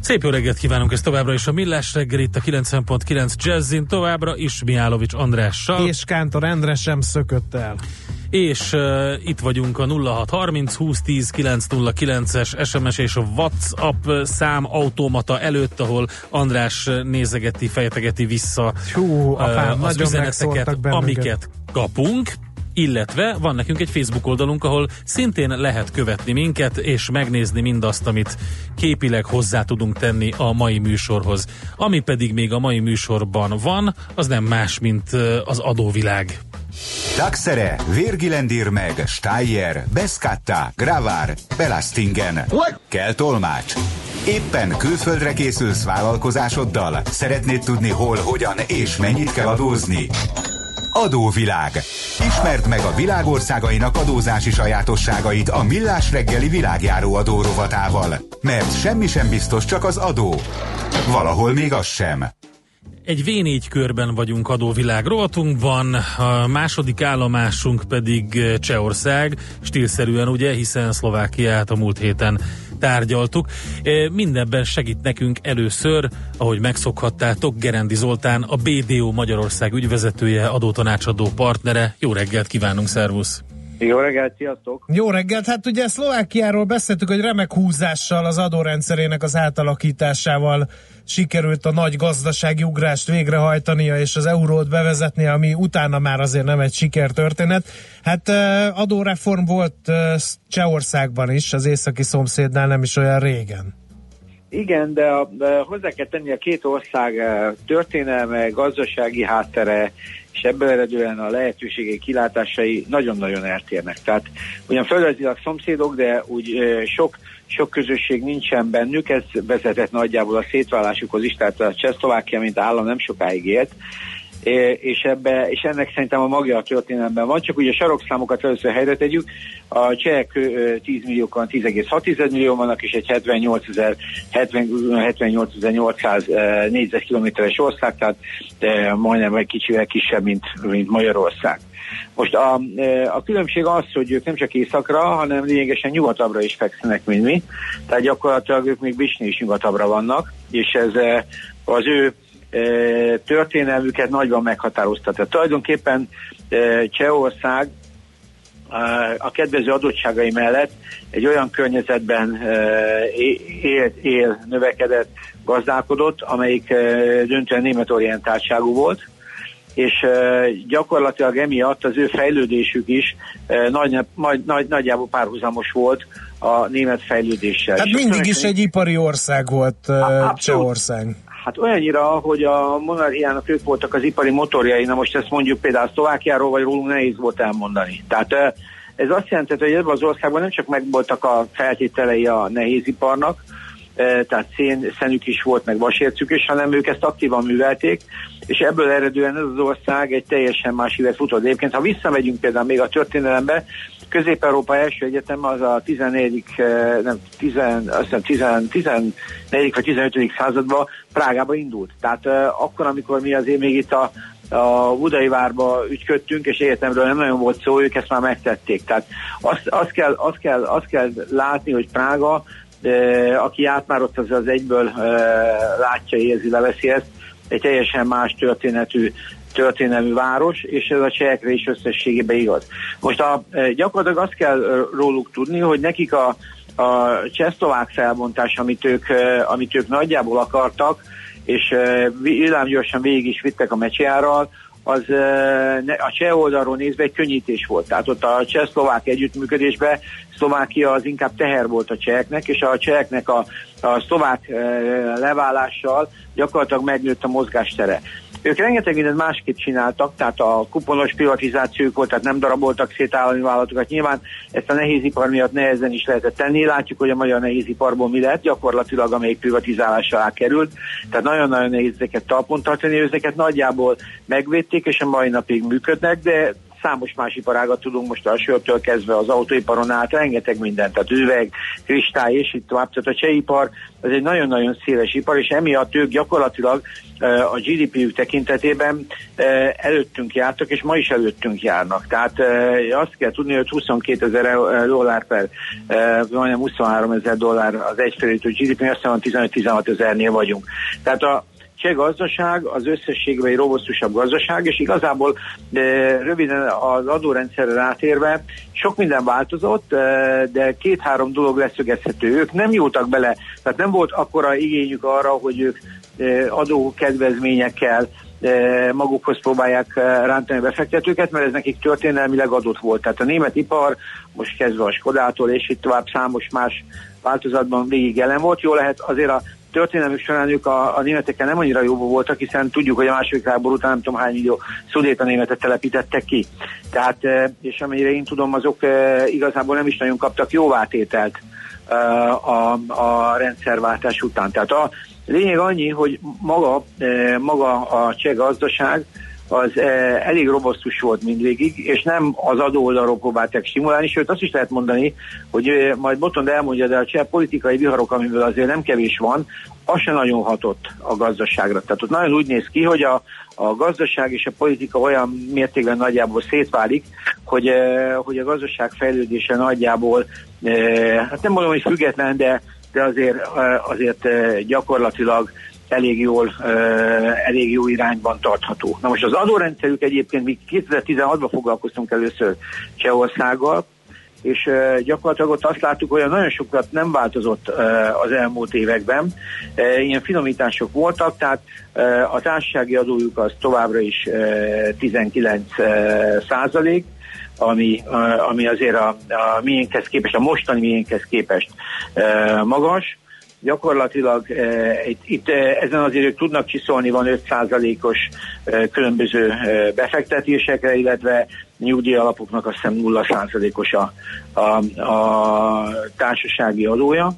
Szép jó reggelt kívánunk, ez továbbra is a Millás reggel itt a 90.9 Jazzin, továbbra is Miálovics Andrással. És Kántor Endre sem szökött el. És uh, itt vagyunk a 0630 2010 909-es SMS és a WhatsApp szám automata előtt, ahol András nézegeti, fejtegeti vissza Hú, apám, uh, az üzeneteket, amiket kapunk illetve van nekünk egy Facebook oldalunk, ahol szintén lehet követni minket, és megnézni mindazt, amit képileg hozzá tudunk tenni a mai műsorhoz. Ami pedig még a mai műsorban van, az nem más, mint az adóvilág. Taxere, Virgilendir meg, Steyer, Beskatta, Gravár, Belastingen. Kell tolmács. Éppen külföldre készülsz vállalkozásoddal? Szeretnéd tudni hol, hogyan és mennyit kell adózni? Adóvilág. Ismerd meg a világországainak adózási sajátosságait a Millás reggeli világjáró adó rovatával. Mert semmi sem biztos, csak az adó. Valahol még az sem. Egy V4 körben vagyunk adóvilág rovatunkban, a második állomásunk pedig Csehország, stílszerűen ugye, hiszen Szlovákiát a múlt héten tárgyaltuk. Mindenben segít nekünk először, ahogy megszokhattátok, Gerendi Zoltán, a BDO Magyarország ügyvezetője, adótanácsadó partnere. Jó reggelt kívánunk, szervusz! Jó reggelt, sziasztok! Jó reggelt! Hát ugye Szlovákiáról beszéltük, hogy remek húzással az adórendszerének az átalakításával sikerült a nagy gazdasági ugrást végrehajtania és az eurót bevezetni, ami utána már azért nem egy sikertörténet. Hát adóreform volt Csehországban is, az északi szomszédnál nem is olyan régen. Igen, de, a, de hozzá kell tenni a két ország történelme, gazdasági háttere, és ebből eredően a lehetőségei kilátásai nagyon-nagyon eltérnek. Tehát ugyan földrajzilag szomszédok, de úgy sok, sok közösség nincsen bennük, ez vezetett nagyjából a szétválásukhoz is, tehát a Csehszlovákia, mint állam nem sokáig élt, és, ebbe, és ennek szerintem a magja a történelemben van, csak ugye a sarokszámokat először helyre tegyük, a csehek 10 milliókan 10,6 millió vannak, és egy 78 800 négyzetkilométeres ország, tehát majdnem egy kicsivel kisebb, mint, mint Magyarország. Most a, a különbség az, hogy ők nem csak északra, hanem lényegesen nyugatabbra is fekszenek, mint mi. Tehát gyakorlatilag ők még Bisni is nyugatabbra vannak, és ez az ő történelmüket nagyban meghatározta. Tehát tulajdonképpen Csehország a kedvező adottságai mellett egy olyan környezetben él, él növekedett, gazdálkodott, amelyik döntően német orientáltságú volt, és gyakorlatilag emiatt az ő fejlődésük is nagy, nagy, nagy, nagyjából párhuzamos volt a német fejlődéssel. Hát mindig is egy ipari ország volt Csehország. Hát olyannyira, hogy a monarchiának ők voltak az ipari motorjai, na most ezt mondjuk például Szlovákiáról vagy rólunk nehéz volt elmondani. Tehát ez azt jelenti, hogy ebben az országban nem csak megvoltak a feltételei a nehéziparnak, tehát szén, szenük is volt, meg vasércük is, hanem ők ezt aktívan művelték, és ebből eredően ez az ország egy teljesen más évet futott. Egyébként, ha visszamegyünk például még a történelembe, Közép-Európa első egyetem az a 14. nem, 10, azt hiszem 10, 14. vagy 15. században Prágába indult. Tehát akkor, amikor mi azért még itt a, a Budai várba ügyködtünk, és egyetemről nem nagyon volt szó, ők ezt már megtették. Tehát azt, azt, kell, azt, kell, azt kell látni, hogy Prága, de aki át már ott az, az egyből e, látja, érzi, leveszi ezt, egy teljesen más történetű történelmű város, és ez a csehekre is összességében igaz. Most a, gyakorlatilag azt kell róluk tudni, hogy nekik a, a csehszlovák felbontás, amit ők, amit ők nagyjából akartak, és villámgyorsan végig is vittek a meccsjárral, az a cseh oldalról nézve egy könnyítés volt. Tehát ott a cseh-szlovák együttműködésben Szlovákia az inkább teher volt a cseheknek, és a cseheknek a, a szlovák leválással gyakorlatilag megnőtt a mozgástere. Ők rengeteg mindent másképp csináltak, tehát a kuponos privatizációk volt, tehát nem daraboltak szét állami vállalatokat. Nyilván ezt a nehézipar miatt nehezen is lehetett tenni. Látjuk, hogy a magyar nehéziparból mi lett, gyakorlatilag amelyik privatizálásra alá került. Tehát nagyon-nagyon nehéz ezeket talpon tartani, ezeket nagyjából megvédték, és a mai napig működnek, de számos más iparágat tudunk most a sörtől kezdve az autóiparon át, rengeteg mindent, tehát üveg, kristály és itt tovább. Tehát a csehipar ez egy nagyon-nagyon széles ipar, és emiatt ők gyakorlatilag a GDP-ük tekintetében előttünk jártak, és ma is előttünk járnak. Tehát azt kell tudni, hogy 22 ezer dollár per, majdnem 23 ezer dollár az egyfelétő GDP, azt hiszem 15-16 ezernél vagyunk. Tehát a, gazdaság az összességben egy robosztusabb gazdaság, és igazából de röviden az adórendszerre rátérve sok minden változott, de két-három dolog leszögezhető. Ők nem jótak bele, tehát nem volt akkora igényük arra, hogy ők adókedvezményekkel magukhoz próbálják rántani a befektetőket, mert ez nekik történelmileg adott volt. Tehát a német ipar, most kezdve a Skodától, és itt tovább számos más változatban végig jelen volt. Jó lehet azért a történelmük során ők a, a németekkel nem annyira jó voltak, hiszen tudjuk, hogy a második világból után nem tudom hány millió szudét a németet telepítettek ki. Tehát, és amire én tudom, azok igazából nem is nagyon kaptak jóvátételt a, a rendszerváltás után. Tehát a lényeg annyi, hogy maga, maga a cseh gazdaság az eh, elég robosztus volt mindvégig, és nem az adóoldalról próbálták simulálni, sőt azt is lehet mondani, hogy eh, majd Botond elmondja, de a cseh politikai viharok, amiből azért nem kevés van, az se nagyon hatott a gazdaságra. Tehát ott nagyon úgy néz ki, hogy a, a gazdaság és a politika olyan mértékben nagyjából szétválik, hogy, eh, hogy a gazdaság fejlődése nagyjából, hát nem mondom, hogy független, de, de azért, azért gyakorlatilag elég jól, elég jó irányban tartható. Na most az adórendszerük egyébként mi 2016-ban foglalkoztunk először Csehországgal, és gyakorlatilag ott azt láttuk, hogy nagyon sokat nem változott az elmúlt években. Ilyen finomítások voltak, tehát a társasági adójuk az továbbra is 19 százalék, ami, ami azért a, a miénkhez képest, a mostani miénkhez képest magas gyakorlatilag e, itt, itt e, ezen azért ők tudnak csiszolni, van 5%-os e, különböző befektetésekre, illetve nyugdíj alapoknak azt hiszem 0%-os a, a, a társasági adója.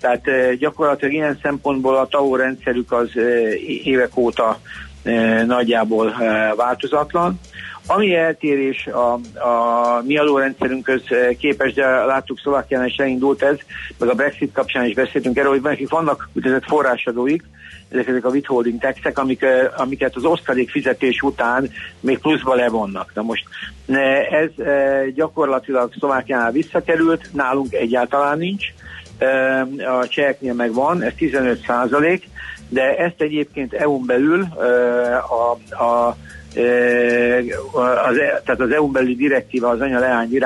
Tehát gyakorlatilag ilyen szempontból a TAO rendszerük az évek óta nagyjából változatlan. Ami eltérés a, a mi adórendszerünkhöz eh, képes, de láttuk Szlovákián is elindult ez, meg a Brexit kapcsán is beszéltünk erről, hogy nekik vannak úgynevezett forrásadóik, ezek, ezek a withholding taxek, amik, eh, amiket az osztalék fizetés után még pluszba levonnak. Na most eh, ez gyakorlatilag Szlovákiánál visszakerült, nálunk egyáltalán nincs, a cseheknél meg van, ez 15 százalék, de ezt egyébként EU-n belül a, a az, e, tehát az EU-n belüli direktíva, az anya-leány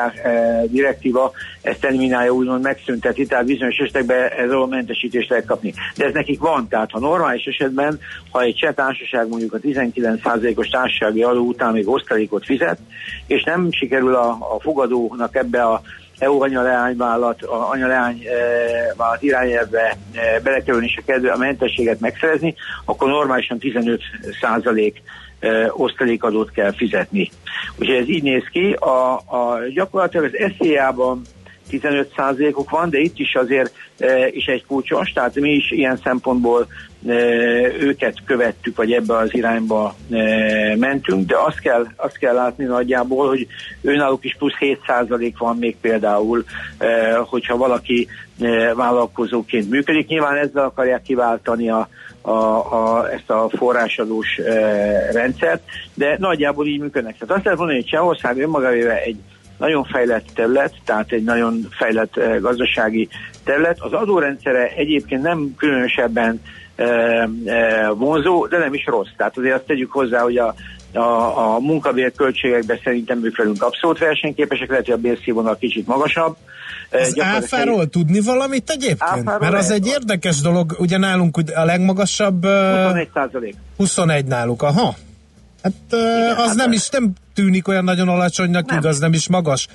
direktíva ezt eliminálja, úgymond megszünteti, tehát bizonyos esetekben ez a mentesítést lehet kapni. De ez nekik van, tehát ha normális esetben, ha egy cseh társaság mondjuk a 19%-os társasági adó után még osztalékot fizet, és nem sikerül a, a fogadónak ebbe a EU anyaleányvállalat, a anyaleány e, vállalat irányelve belekerülni és a, kedve, a mentességet megszerezni, akkor normálisan 15 százalék osztalékadót kell fizetni. Úgyhogy ez így néz ki. A, a, gyakorlatilag az SZIA-ban 15%-ok van, de itt is azért e, is egy kulcsos, tehát mi is ilyen szempontból e, őket követtük, vagy ebbe az irányba e, mentünk, de azt kell, azt kell látni nagyjából, hogy önállók is plusz 7% van még például, e, hogyha valaki e, vállalkozóként működik. Nyilván ezzel akarják kiváltani a, a, a, ezt a forrásadós e, rendszert, de nagyjából így működnek. Tehát azt lehet mondani, hogy Csehország önmagában egy nagyon fejlett terület, tehát egy nagyon fejlett e, gazdasági terület. Az adórendszere egyébként nem különösebben e, e, vonzó, de nem is rossz. Tehát azért azt tegyük hozzá, hogy a, a, a munkabér költségekben szerintem velünk abszolút versenyképesek, lehet, hogy a bérszínvonal kicsit magasabb, az áfáról tudni valamit egyébként? Áfáról Mert az egy érdekes dolog, ugye nálunk a legmagasabb... 21 százalék. 21 náluk, aha. Hát Igen, az hát nem is nem tűnik olyan nagyon alacsonynak, nem. igaz, nem is magas.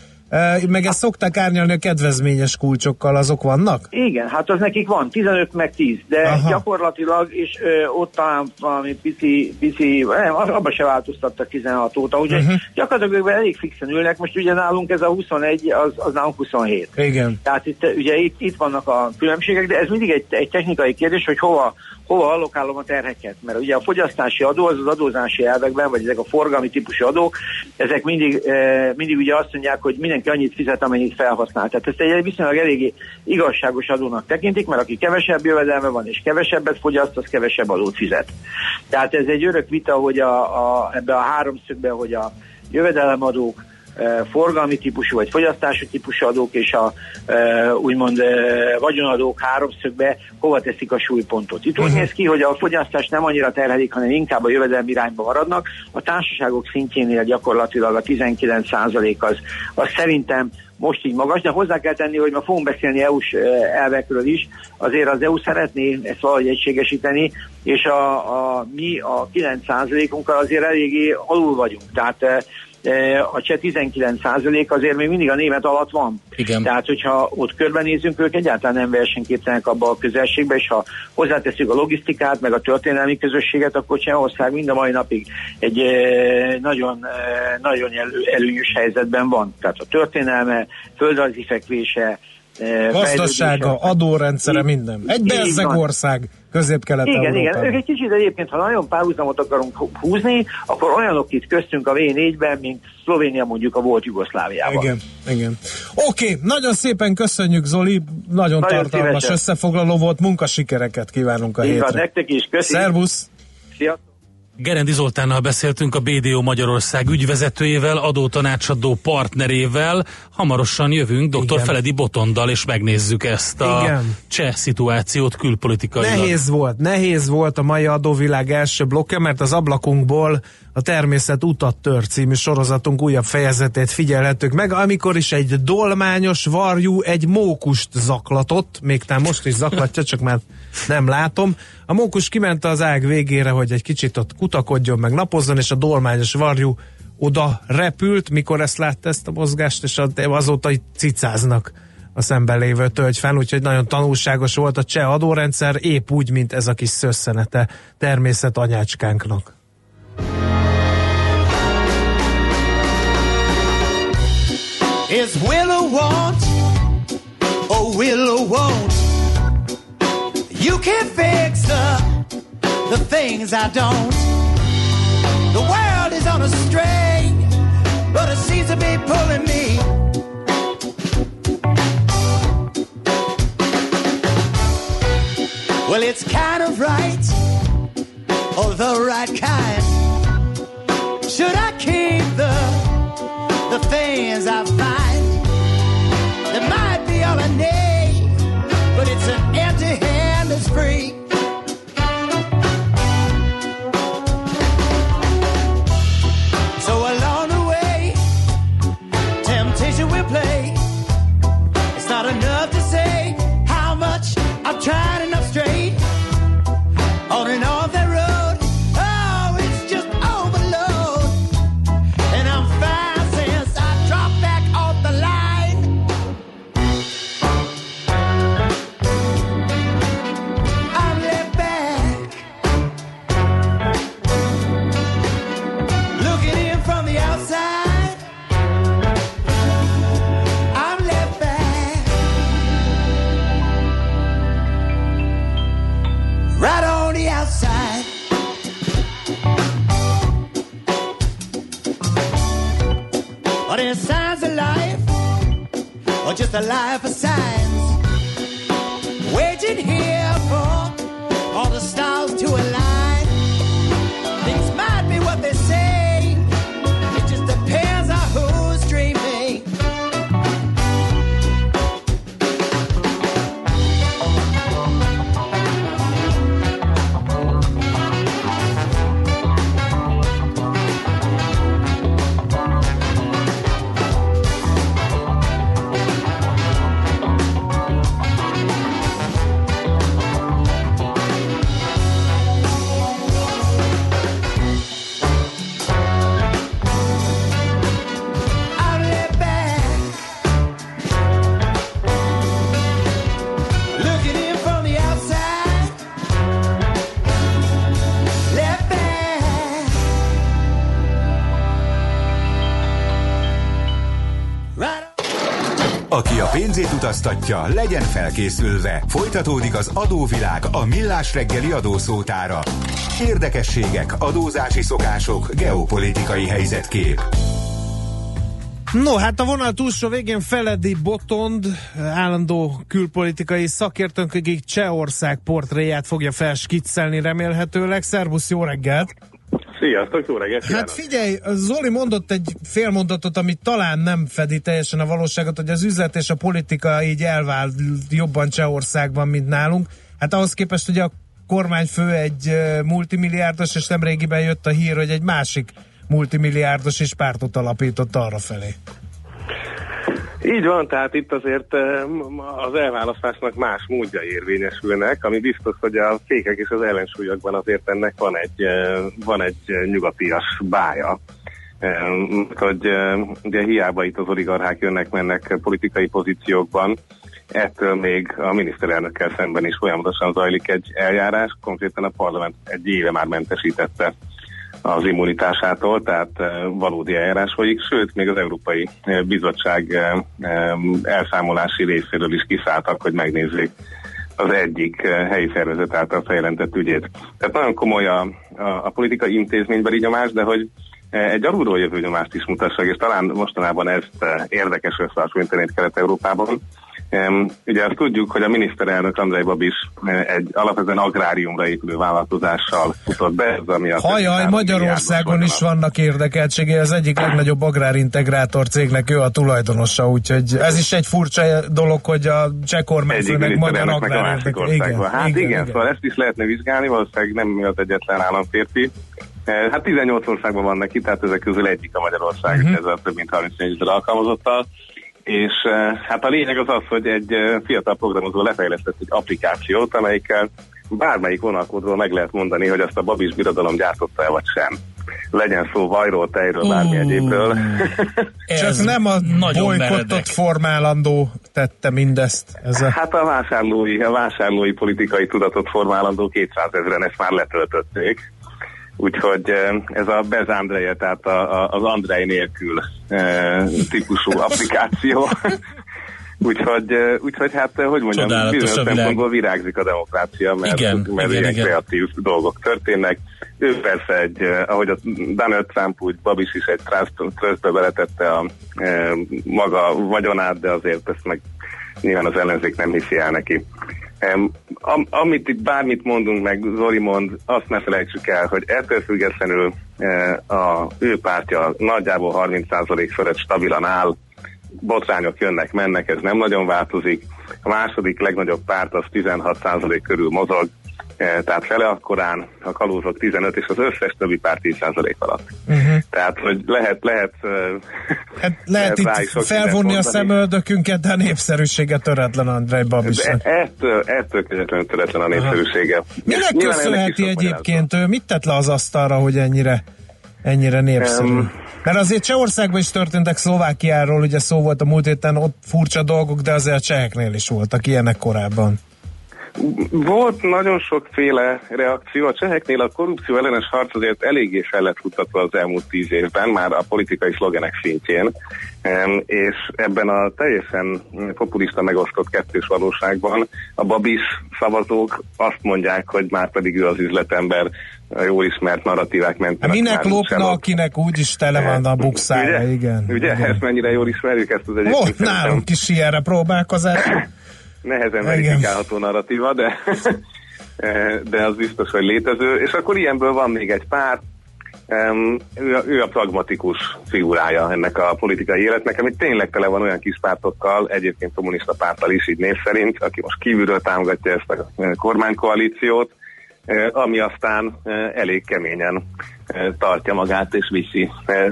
meg ezt szokták árnyalni a kedvezményes kulcsokkal, azok vannak? Igen, hát az nekik van, 15 meg 10, de Aha. gyakorlatilag, és ö, ott talán valami pici, pici nem, abban se változtattak 16 óta, úgyhogy uh-huh. gyakorlatilag elég fixen ülnek, most ugye nálunk ez a 21, az, az nálunk 27. Igen. Tehát itt, ugye itt, itt vannak a különbségek, de ez mindig egy, egy technikai kérdés, hogy hova hova allokálom a terheket. Mert ugye a fogyasztási adó az az adózási elvekben, vagy ezek a forgalmi típusú adók, ezek mindig, e, mindig ugye azt mondják, hogy mindenki annyit fizet, amennyit felhasznál. Tehát ezt egy viszonylag eléggé igazságos adónak tekintik, mert aki kevesebb jövedelme van és kevesebbet fogyaszt, az kevesebb adót fizet. Tehát ez egy örök vita, hogy a, a, ebbe a háromszögbe, hogy a jövedelemadók, forgalmi típusú vagy fogyasztási típusú adók és a úgymond vagyonadók háromszögbe hova teszik a súlypontot. Itt úgy néz ki, hogy a fogyasztás nem annyira terhelik, hanem inkább a jövedelmi irányba maradnak. A társaságok szintjénél gyakorlatilag a 19% az, az szerintem most így magas, de hozzá kell tenni, hogy ma fogunk beszélni EU-s elvekről is, azért az EU szeretné ezt valahogy egységesíteni, és a, a mi a 9%-unkkal azért eléggé alul vagyunk. Tehát a cseh 19 százalék azért még mindig a német alatt van. Igen. Tehát, hogyha ott körbenézünk, ők egyáltalán nem versenyképtelenek abba a közelségbe, és ha hozzáteszünk a logisztikát, meg a történelmi közösséget, akkor Csehország mind a mai napig egy nagyon, nagyon elő, előnyös helyzetben van. Tehát a történelme, földrajzi fekvése, Gazdasága, adórendszere, minden. Egy bezzeg ország közép-kelet Igen, igen. Ők egy kicsit egyébként, ha nagyon párhuzamot akarunk húzni, akkor olyanok itt köztünk a V4-ben, mint Szlovénia mondjuk a volt Jugoszláviában. Igen, igen. Oké, okay, nagyon szépen köszönjük Zoli, nagyon, nagyon tartalmas szívesen. összefoglaló volt, munkasikereket kívánunk a Így hétre. Van, nektek is, köszi. Szervusz! Sziasztok! Gerendi Zoltánnal beszéltünk a BDO Magyarország ügyvezetőjével, adótanácsadó partnerével. Hamarosan jövünk dr. Igen. Feledi Botondal, és megnézzük ezt a Igen. cseh szituációt külpolitikai. Nehéz volt, nehéz volt a mai adóvilág első blokkja, mert az ablakunkból a Természet utat tör című sorozatunk újabb fejezetét figyelhetők meg, amikor is egy dolmányos varjú egy mókust zaklatott, még tám most is zaklatja, csak már nem látom. A mókus kiment az ág végére, hogy egy kicsit ott kutakodjon, meg napozzon, és a dolmányos varjú oda repült, mikor ezt látta ezt a mozgást, és azóta itt cicáznak a szemben lévő tölgyfán, úgyhogy nagyon tanulságos volt a cseh adórendszer, épp úgy, mint ez a kis szösszenete természet anyácskánknak. Is Willow want, oh Willow won't You can fix the, the things I don't. The world is on a string, but it seems to be pulling me. Well, it's kind of right, or the right kind. Should I keep the the things I the life of Sam. Pénzét utaztatja, legyen felkészülve. Folytatódik az adóvilág a millás reggeli adószótára. Érdekességek, adózási szokások, geopolitikai helyzetkép. No, hát a vonal túlsó végén Feledi Botond, állandó külpolitikai szakértőnk, akik Csehország portréját fogja felskiccelni remélhetőleg. Szervusz, jó reggelt! Sziasztok, jó reggelt! Hát figyelj, Zoli mondott egy félmondatot, ami talán nem fedi teljesen a valóságot, hogy az üzlet és a politika így elvált jobban Csehországban, mint nálunk. Hát ahhoz képest, hogy a kormányfő egy multimilliárdos, és nem régiben jött a hír, hogy egy másik multimilliárdos és pártot alapított arra felé. Így van, tehát itt azért az elválasztásnak más módja érvényesülnek, ami biztos, hogy a fékek és az ellensúlyokban azért ennek van egy, van egy nyugatias bája. Hogy ugye hiába itt az oligarchák jönnek-mennek politikai pozíciókban, ettől még a miniszterelnökkel szemben is folyamatosan zajlik egy eljárás, konkrétan a parlament egy éve már mentesítette az immunitásától, tehát eh, valódi eljárás folyik, sőt, még az Európai eh, Bizottság eh, elszámolási részéről is kiszálltak, hogy megnézzék az egyik helyi szervezet által feljelentett ügyét. Tehát nagyon komoly a, a, a politikai intézménybeli nyomás, de hogy egy alulról jövő nyomást is mutassak, és talán mostanában ezt érdekes összehasonlítani Kelet-Európában, Ugye azt tudjuk, hogy a miniszterelnök Andrei Babis egy alapvetően agráriumra épülő vállalkozással futott be. Ez, ami Hajaj, Magyarországon is vannak érdekeltsége, az egyik legnagyobb agrárintegrátor cégnek ő a tulajdonosa, úgyhogy ez is egy furcsa dolog, hogy a cseh kormányfőnek magyar agrár igen, Hát igen, igen, igen, szóval ezt is lehetne vizsgálni, valószínűleg nem mi az egyetlen államférfi. Eh, hát 18 országban van neki, tehát ezek közül egyik a Magyarország, uh-huh. ezzel több mint 34 ezer alkalmazottal és hát a lényeg az az, hogy egy fiatal programozó lefejlesztett egy applikációt, amelyikkel bármelyik vonalkódról meg lehet mondani, hogy azt a Babis birodalom gyártotta-e vagy sem. Legyen szó vajról, tejről, bármi uh, egyébről. Csak nem a bolykottot formálandó tette mindezt. Ez a... Hát a vásárlói, a vásárlói politikai tudatot formálandó 200 ezeren ezt már letöltötték. Úgyhogy ez a Bez Andreje, tehát a, a, az Andrej nélkül e, típusú applikáció. úgyhogy, úgyhogy hát, hogy mondjam, bizonyos szempontból virágzik a demokrácia, mert, igen, mert igen, ilyen igen. kreatív dolgok történnek. Ő persze egy, ahogy a Donald Trump úgy Babis is egy trustbe beletette a e, maga vagyonát, de azért ezt meg nyilván az ellenzék nem hiszi el neki. Am, amit itt bármit mondunk meg, Zoli mond, azt ne felejtsük el, hogy ettől függetlenül uh, a ő pártja nagyjából 30% fölött stabilan áll, botrányok jönnek, mennek, ez nem nagyon változik. A második legnagyobb párt az 16% körül mozog, tehát fele akkorán, a kalózok 15, és az összes többi pár 10% alatt. Uh-huh. Tehát, hogy lehet, lehet, eh, hát lehet, lehet itt felvonni a szemöldökünket, de a népszerűsége töretlen Andrei Babis. Ettől, ettől közvetlenül töretlen a népszerűsége. Uh-huh. Minek köszönheti egyébként ő? Mit tett le az asztalra, hogy ennyire, ennyire népszerű? Um, mert azért Csehországban is történtek Szlovákiáról, ugye szó volt a múlt héten, ott furcsa dolgok, de azért a cseheknél is voltak ilyenek korábban. Volt nagyon sokféle reakció. A cseheknél a korrupció ellenes harc azért eléggé fel lett futatva az elmúlt tíz évben, már a politikai szlogenek szintjén, és ebben a teljesen populista megosztott kettős valóságban a babis szavazók azt mondják, hogy már pedig ő az üzletember, a jól ismert narratívák mentén. Minek lopna, akinek úgyis tele van a bukszája, ugye? igen. Ugye, igen. ezt mennyire jól ismerjük, ezt az egyébként. Volt nálunk is ilyenre próbálkozás. Nehezen verifikálható narratíva, de, de az biztos, hogy létező. És akkor ilyenből van még egy pár, ő, a, ő a pragmatikus figurája ennek a politikai életnek, ami tényleg tele van olyan kis pártokkal, egyébként kommunista párttal is így név szerint, aki most kívülről támogatja ezt a kormánykoalíciót, ami aztán elég keményen tartja magát és viszi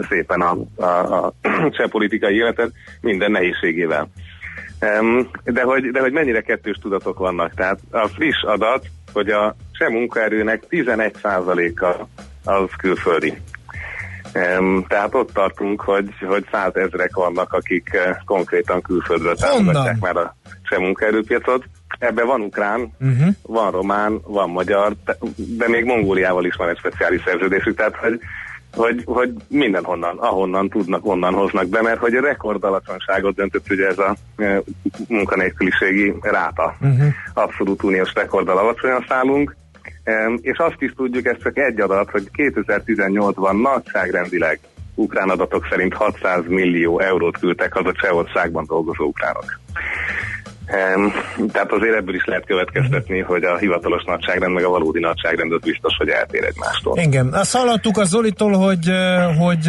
szépen a, a, a cseh politikai életet minden nehézségével. De hogy, de hogy mennyire kettős tudatok vannak. Tehát a friss adat, hogy a cseh munkaerőnek 11%-a az külföldi. Tehát ott tartunk, hogy, hogy százezrek vannak, akik eh, konkrétan külföldről támogatják már a cseh munkaerőpiacot. Ebben van ukrán, uh-huh. van román, van magyar, de még Mongóliával is van egy speciális szerződésük, tehát hogy hogy, hogy mindenhonnan, ahonnan tudnak, onnan hoznak be, mert hogy a rekord alacsonyságot döntött ugye ez a e, munkanélküliségi ráta. Uh-huh. Abszolút uniós rekorddal alacsonyan szállunk, e, és azt is tudjuk, ez csak egy adat, hogy 2018-ban nagyságrendileg ukrán adatok szerint 600 millió eurót küldtek haza Csehországban dolgozó ukránok. Tehát azért ebből is lehet következtetni, hogy a hivatalos nagyságrend meg a valódi nagyságrend biztos, hogy eltér egymástól. Igen. Azt hallottuk a Zolitól, hogy, hogy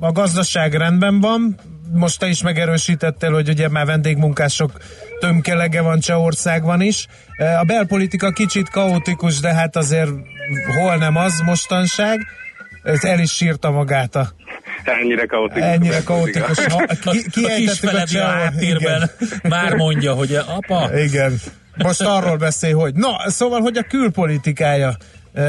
a gazdaság rendben van, most te is megerősítettél, hogy ugye már vendégmunkások tömkelege van Csehországban is. A belpolitika kicsit kaotikus, de hát azért hol nem az mostanság. Ez el is sírta magát a Ennyire kaotikus. Ennyire kaotikus. ki, ki a kisfeledi a háttérben már mondja, hogy apa. Igen. Most arról beszél, hogy na, szóval, hogy a külpolitikája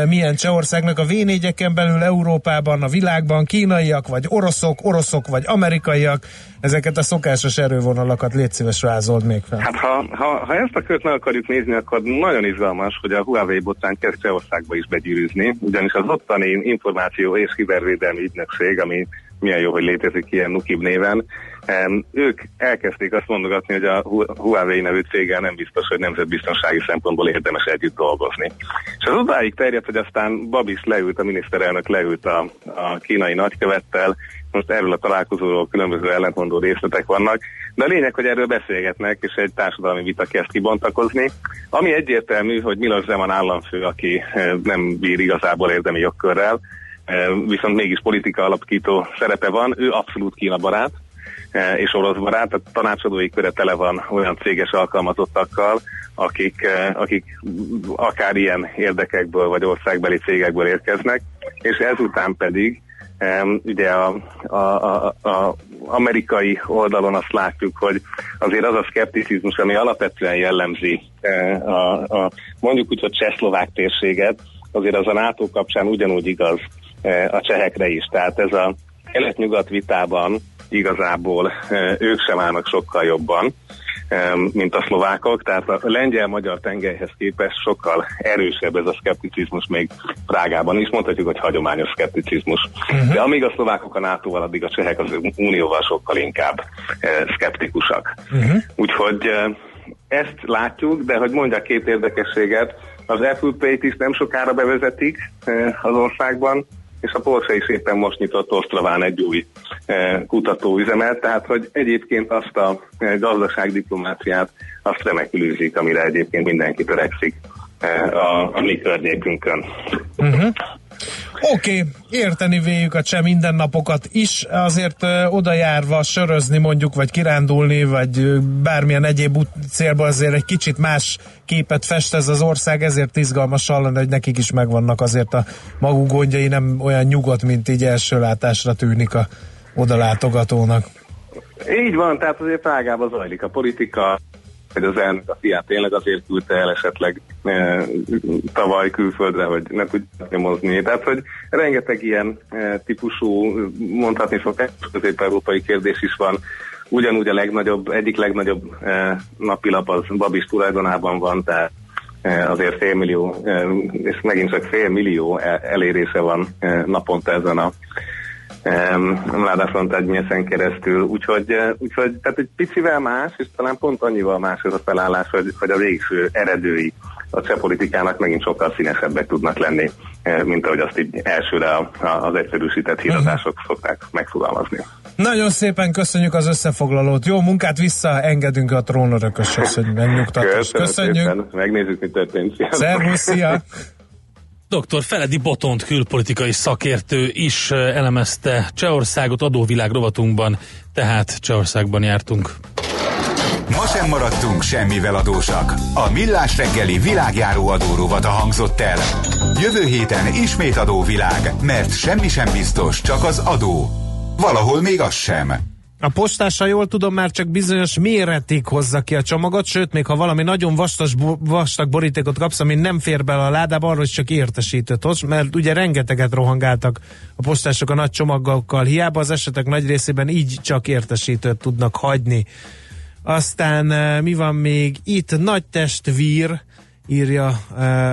milyen Csehországnak a v belül Európában, a világban, kínaiak vagy oroszok, oroszok vagy amerikaiak, ezeket a szokásos erővonalakat légy szíves vázold még fel. Hát ha, ha, ha ezt a kört meg akarjuk nézni, akkor nagyon izgalmas, hogy a Huawei botrán kezd Csehországba is begyűrűzni, ugyanis az ottani információ és kibervédelmi ügynökség, ami milyen jó, hogy létezik ilyen Nukib néven. Ők elkezdték azt mondogatni, hogy a Huawei nevű céggel nem biztos, hogy nemzetbiztonsági szempontból érdemes együtt dolgozni. És az odáig terjedt, hogy aztán Babis leült, a miniszterelnök leült a, a kínai nagykövettel, most erről a találkozóról különböző ellentmondó részletek vannak, de a lényeg, hogy erről beszélgetnek, és egy társadalmi vita kezd kibontakozni, ami egyértelmű, hogy Milos Zeman államfő, aki nem bír igazából érdemi jogkörrel, viszont mégis politika alapító szerepe van, ő abszolút Kína barát, és orosz barát, a tanácsadói köre tele van olyan céges alkalmazottakkal, akik, akik akár ilyen érdekekből vagy országbeli cégekből érkeznek, és ezután pedig ugye a, a, a, a amerikai oldalon azt látjuk, hogy azért az a szkepticizmus, ami alapvetően jellemzi a, a, mondjuk úgy, hogy csehszlovák térséget, azért az a NATO kapcsán ugyanúgy igaz, a csehekre is. Tehát ez a kelet-nyugat vitában igazából ők sem állnak sokkal jobban, mint a szlovákok, tehát a lengyel-magyar tengelyhez képest sokkal erősebb ez a szkepticizmus még Prágában is, mondhatjuk, hogy hagyományos szkepticizmus. Uh-huh. De amíg a szlovákok a nato addig a csehek az unióval sokkal inkább szkeptikusak. Uh-huh. Úgyhogy ezt látjuk, de hogy mondjak két érdekességet, az Apple Pay-t is nem sokára bevezetik az országban, és a Porsche is éppen most nyitott Ostraván egy új e, kutatóüzemet, tehát hogy egyébként azt a e, gazdaságdiplomáciát azt remekül űzik, amire egyébként mindenki törekszik e, a, a mi környékünkön. Uh-huh. Oké, okay, érteni véljük a cseh mindennapokat is, azért ö, oda sörözni mondjuk, vagy kirándulni, vagy bármilyen egyéb célban azért egy kicsit más képet fest ez az ország, ezért izgalmas hallani, hogy nekik is megvannak azért a maguk gondjai, nem olyan nyugodt, mint így első látásra tűnik a odalátogatónak. Így van, tehát azért Prágában zajlik a politika, hogy az elnök a fiát tényleg azért küldte el esetleg tavaly külföldre, hogy ne tudja nyomozni. Tehát, hogy rengeteg ilyen e, típusú, mondhatni szokás közép-európai kérdés is van. Ugyanúgy a legnagyobb, egyik legnagyobb e, napilap az Babis tulajdonában van, tehát e, azért félmillió, e, és megint csak félmillió elérése van e, naponta ezen a ráadásul egy keresztül, úgyhogy, eh, úgyhogy tehát egy picivel más, és talán pont annyival más ez a felállás, hogy, hogy a végső eredői a cseh politikának megint sokkal színesebbek tudnak lenni, eh, mint ahogy azt így elsőre az egyszerűsített híradások uh-huh. szokták megfogalmazni. Nagyon szépen köszönjük az összefoglalót. Jó munkát vissza, engedünk a trónörököshöz, hogy megnyugtatos. Köszönjük. Szépen. Megnézzük, mi történt. Szervusz, szia! Dr. Feledi Botont külpolitikai szakértő is elemezte Csehországot adóvilág rovatunkban, tehát Csehországban jártunk. Ma sem maradtunk semmivel adósak. A Millás reggeli világjáró adórovata hangzott el. Jövő héten ismét adóvilág, mert semmi sem biztos, csak az adó. Valahol még az sem. A postással jól tudom, már csak bizonyos méretig hozza ki a csomagot, sőt, még ha valami nagyon vastas, vastag borítékot kapsz, ami nem fér bele a ládába, arról is csak értesítőt hoz, mert ugye rengeteget rohangáltak a postások a nagy csomagokkal, hiába az esetek nagy részében így csak értesítőt tudnak hagyni. Aztán eh, mi van még itt? Nagy testvír írja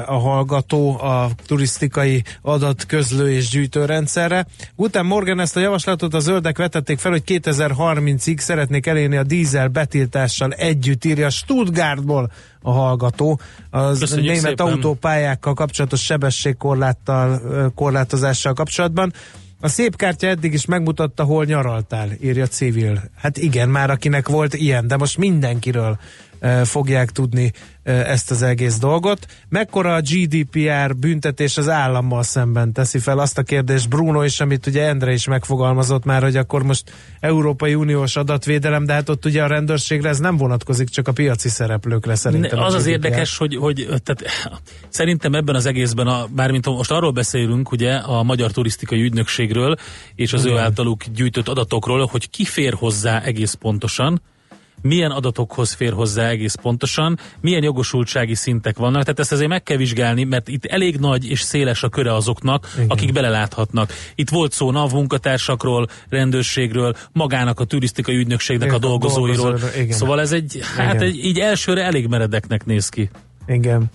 a hallgató a turisztikai adatközlő és gyűjtőrendszerre. Utána Morgan ezt a javaslatot a zöldek vetették fel, hogy 2030-ig szeretnék elérni a dízel betiltással együtt, írja Stuttgartból a hallgató. Az Köszönjük német szépen. autópályákkal kapcsolatos sebességkorláttal korlátozással kapcsolatban. A szép kártya eddig is megmutatta, hol nyaraltál, írja civil. Hát igen, már akinek volt ilyen, de most mindenkiről fogják tudni ezt az egész dolgot. Mekkora a GDPR büntetés az állammal szemben teszi fel azt a kérdést Bruno is, amit ugye Endre is megfogalmazott már, hogy akkor most Európai Uniós adatvédelem, de hát ott ugye a rendőrségre ez nem vonatkozik, csak a piaci szereplőkre szerintem. Az az érdekes, hogy, hogy tehát, szerintem ebben az egészben, a, bármint most arról beszélünk, ugye a Magyar Turisztikai Ügynökségről és az Igen. ő általuk gyűjtött adatokról, hogy ki fér hozzá egész pontosan, milyen adatokhoz fér hozzá egész pontosan, milyen jogosultsági szintek vannak, tehát ezt azért meg kell vizsgálni, mert itt elég nagy és széles a köre azoknak, Igen. akik beleláthatnak. Itt volt szó NAV munkatársakról, rendőrségről, magának a turisztikai ügynökségnek Igen, a dolgozóiról. A szóval ez egy, hát egy, így elsőre elég meredeknek néz ki. Igen.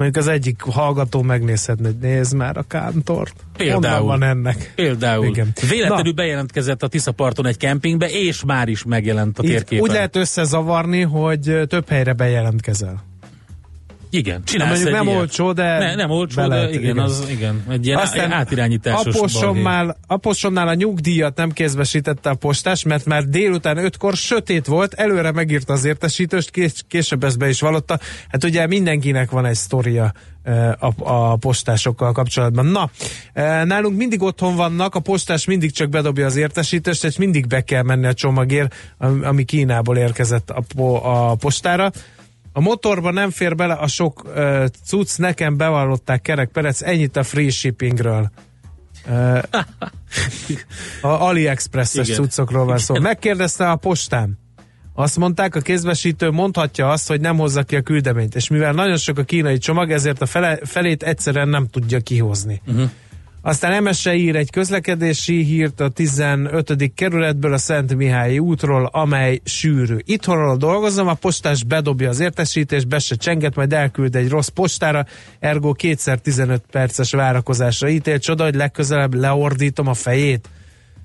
Mondjuk az egyik hallgató megnézhetne, hogy nézd már a kántort. Például. van ennek. Például. Igen. Véletlenül Na. bejelentkezett a Tiszaparton egy kempingbe, és már is megjelent a térképen. Úgy lehet összezavarni, hogy több helyre bejelentkezel. Igen, csinálsz mondjuk nem ilyet. olcsó, de ne, nem olcsó, de igen, igen, az, igen, egy ilyen Aztán átirányításos aposomnál, aposomnál a nyugdíjat nem kézbesítette a postás, mert már délután ötkor sötét volt, előre megírta az értesítőst, kés, később ezt be is vallotta. Hát ugye mindenkinek van egy sztoria a, a postásokkal kapcsolatban. Na, nálunk mindig otthon vannak, a postás mindig csak bedobja az értesítést, és mindig be kell menni a csomagért, ami Kínából érkezett a, a postára. A motorba nem fér bele a sok uh, cucc, nekem bevallották Kerek Perec, ennyit a free shippingről. Uh, a AliExpress-es cuccokról van szó. Megkérdezte a postán. Azt mondták, a kézbesítő mondhatja azt, hogy nem hozza ki a küldeményt, és mivel nagyon sok a kínai csomag, ezért a fele, felét egyszerűen nem tudja kihozni. Uh-huh. Aztán MSE ír egy közlekedési hírt a 15. kerületből a Szent Mihályi útról, amely sűrű. Itthonról dolgozom, a postás bedobja az értesítést, be se csenget, majd elküld egy rossz postára, ergo kétszer 15 perces várakozásra ítél. Csoda, hogy legközelebb leordítom a fejét.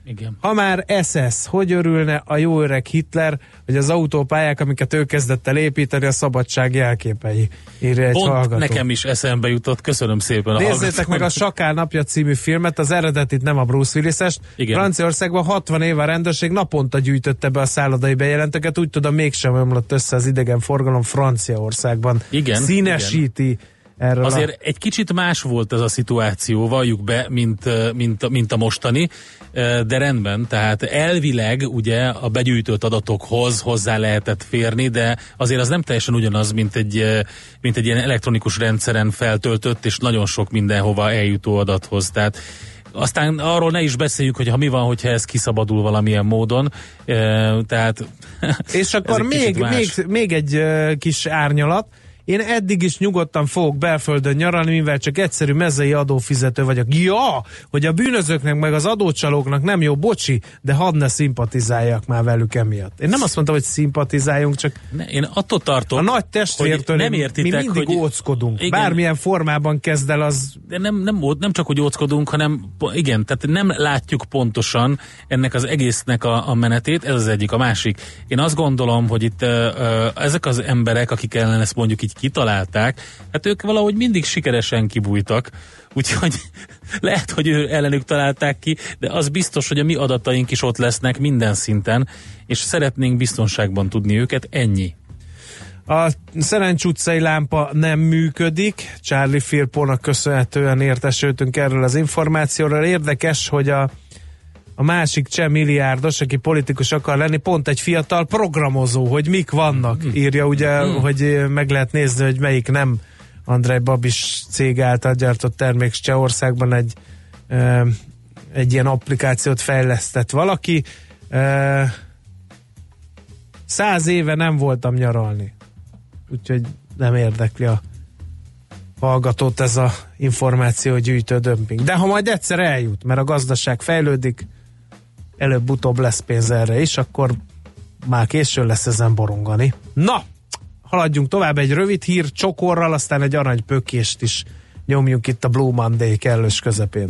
Igen. Ha már SS, hogy örülne a jó öreg Hitler, hogy az autópályák, amiket ő kezdett el építeni, a szabadság jelképei, írja egy Pont hallgató. nekem is eszembe jutott, köszönöm szépen a Nézzétek meg a Sakál napja című filmet, az eredetit nem a Bruce Willis-est. Franciaországban 60 éve a rendőrség naponta gyűjtötte be a szállodai bejelenteket, úgy tudom mégsem ömlött össze az idegen forgalom Franciaországban. Igen. Színesíti igen Erről Azért a... egy kicsit más volt ez a szituáció, valljuk be, mint, mint, mint a mostani, de rendben, tehát elvileg ugye a begyűjtött adatokhoz hozzá lehetett férni, de azért az nem teljesen ugyanaz, mint egy, mint egy ilyen elektronikus rendszeren feltöltött és nagyon sok mindenhova eljutó adathoz. Tehát aztán arról ne is beszéljük, hogy ha mi van, hogyha ez kiszabadul valamilyen módon. E, tehát És akkor még, még, még egy kis árnyalat én eddig is nyugodtan fogok belföldön nyaralni, mivel csak egyszerű mezei adófizető vagyok. Ja, hogy a bűnözőknek meg az adócsalóknak nem jó, bocsi, de hadd ne szimpatizáljak már velük emiatt. Én nem azt mondtam, hogy szimpatizáljunk, csak ne, én attól tartok, a nagy testvértől nem értitek, mi mindig hogy óckodunk. Igen, Bármilyen formában kezd el az... De nem, nem, nem csak, hogy óckodunk, hanem igen, tehát nem látjuk pontosan ennek az egésznek a, a menetét, ez az egyik. A másik, én azt gondolom, hogy itt uh, uh, ezek az emberek, akik ellen ezt mondjuk így kitalálták, hát ők valahogy mindig sikeresen kibújtak, úgyhogy lehet, hogy ő ellenük találták ki, de az biztos, hogy a mi adataink is ott lesznek minden szinten, és szeretnénk biztonságban tudni őket, ennyi. A Szerencs utcai lámpa nem működik, Charlie Firpónak köszönhetően értesültünk erről az információról. Érdekes, hogy a a másik cseh milliárdos, aki politikus akar lenni, pont egy fiatal programozó, hogy mik vannak, mm. írja ugye, mm. hogy meg lehet nézni, hogy melyik nem Andrei Babis cég által gyártott termék Csehországban egy, egy ilyen applikációt fejlesztett valaki. Száz éve nem voltam nyaralni, úgyhogy nem érdekli a hallgatót ez a információ gyűjtő dömping. De ha majd egyszer eljut, mert a gazdaság fejlődik, előbb-utóbb lesz pénz erre is, akkor már késő lesz ezen borongani. Na, haladjunk tovább egy rövid hír csokorral, aztán egy aranypökést is nyomjunk itt a Blue Monday kellős közepén.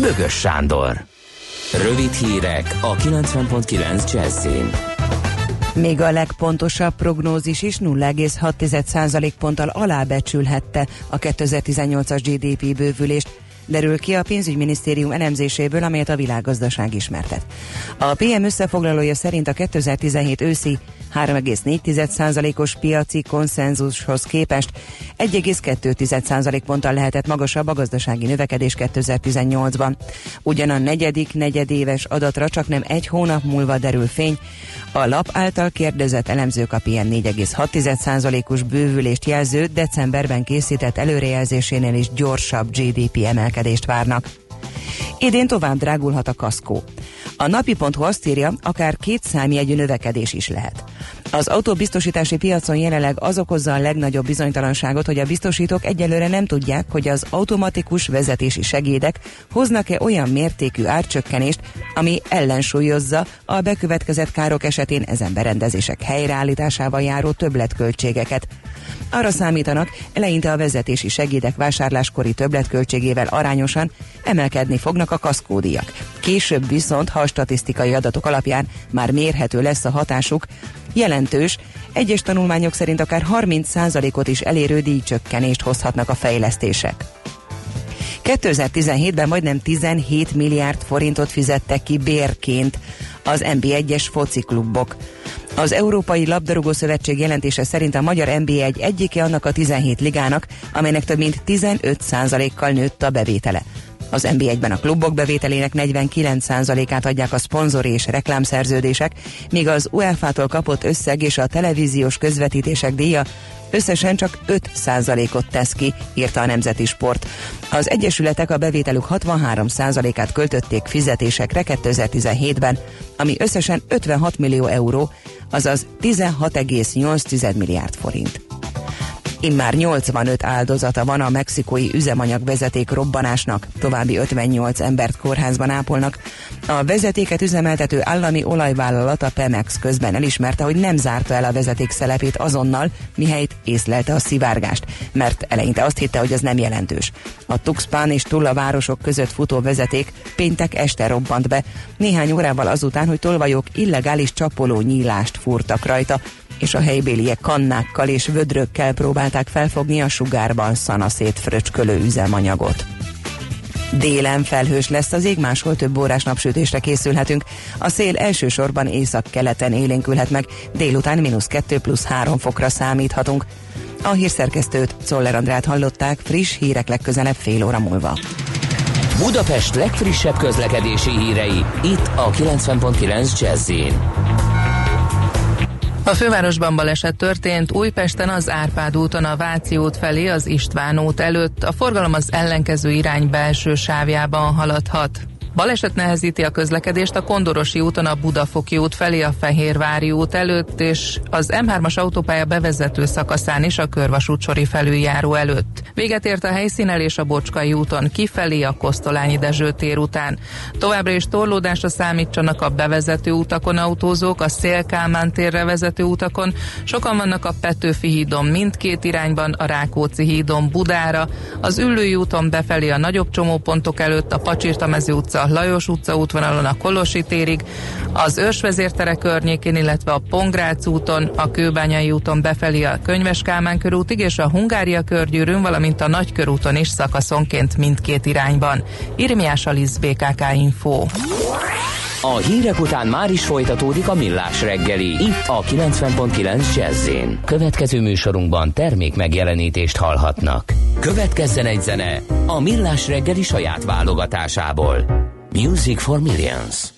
Bögös Sándor. Rövid hírek a 90.9 Jazzin. Még a legpontosabb prognózis is 0,6 ponttal alábecsülhette a 2018-as GDP bővülést, derül ki a pénzügyminisztérium elemzéséből, amelyet a világgazdaság ismertet. A PM összefoglalója szerint a 2017 őszi 3,4%-os piaci konszenzushoz képest 1,2% ponttal lehetett magasabb a gazdasági növekedés 2018-ban. Ugyan a negyedik negyedéves adatra csak nem egy hónap múlva derül fény, a lap által kérdezett elemzők a PM 4,6%-os bővülést jelző decemberben készített előrejelzésénél is gyorsabb GDP emelkedést várnak. Idén tovább drágulhat a kaszkó. A napi.hu azt írja, akár két számjegyű növekedés is lehet. Az autóbiztosítási piacon jelenleg az okozza a legnagyobb bizonytalanságot, hogy a biztosítók egyelőre nem tudják, hogy az automatikus vezetési segédek hoznak-e olyan mértékű árcsökkenést, ami ellensúlyozza a bekövetkezett károk esetén ezen berendezések helyreállításával járó többletköltségeket. Arra számítanak, eleinte a vezetési segédek vásárláskori többletköltségével arányosan emelkedni fognak a kaszkódiak. Később viszont, ha a statisztikai adatok alapján már mérhető lesz a hatásuk, jelentős, egyes tanulmányok szerint akár 30%-ot is elérő díjcsökkenést hozhatnak a fejlesztések. 2017-ben majdnem 17 milliárd forintot fizettek ki bérként az NB1-es fociklubok. Az Európai Labdarúgó Szövetség jelentése szerint a magyar NB1 egyike annak a 17 ligának, amelynek több mint 15%-kal nőtt a bevétele. Az NB1-ben a klubok bevételének 49%-át adják a szponzor és reklámszerződések, míg az UEFA-tól kapott összeg és a televíziós közvetítések díja összesen csak 5%-ot tesz ki, írta a Nemzeti Sport. Az egyesületek a bevételük 63%-át költötték fizetésekre 2017-ben, ami összesen 56 millió euró, azaz 16,8 milliárd forint. Immár 85 áldozata van a mexikói üzemanyagvezeték robbanásnak, további 58 embert kórházban ápolnak. A vezetéket üzemeltető állami olajvállalat a Pemex közben elismerte, hogy nem zárta el a vezeték szelepét azonnal, mihelyt észlelte a szivárgást, mert eleinte azt hitte, hogy ez nem jelentős. A Tuxpan és Tulla városok között futó vezeték péntek este robbant be, néhány órával azután, hogy tolvajok illegális csapoló nyílást fúrtak rajta, és a helybéliek kannákkal és vödrökkel próbálták felfogni a sugárban szanaszét fröcskölő üzemanyagot. Délen felhős lesz az ég, máshol több órás napsütésre készülhetünk. A szél elsősorban észak-keleten élénkülhet meg, délután mínusz 2 plusz 3 fokra számíthatunk. A hírszerkesztőt, Czoller Andrát hallották, friss hírek legközelebb fél óra múlva. Budapest legfrissebb közlekedési hírei, itt a 90.9 jazz a fővárosban baleset történt, Újpesten az Árpád úton a Váci út felé az István út előtt, a forgalom az ellenkező irány belső sávjában haladhat. Baleset nehezíti a közlekedést a Kondorosi úton a Budafoki út felé a Fehérvári út előtt, és az M3-as autópálya bevezető szakaszán is a Körvasút sori felüljáró előtt. Véget ért a helyszínelés a Bocskai úton kifelé a Kosztolányi Dezső tér után. Továbbra is torlódásra számítsanak a bevezető utakon autózók, a Szélkálmán térre vezető utakon. Sokan vannak a Petőfi hídon mindkét irányban, a Rákóczi hídon Budára, az Üllői úton befelé a nagyobb csomópontok előtt, a Pacsirtamezi utca Lajos utca útvonalon a Kolosi térig, az Ősvezértere környékén, illetve a Pongrác úton, a Kőbányai úton befelé a Könyves Kálmán körútig és a Hungária körgyűrűn, valamint a Nagykörúton is szakaszonként mindkét irányban. Irmiás Alisz BKK Info. A hírek után már is folytatódik a millás reggeli, itt a 90.9 jazz Következő műsorunkban termék megjelenítést hallhatnak. Következzen egy zene a millás reggeli saját válogatásából. Music for Millions.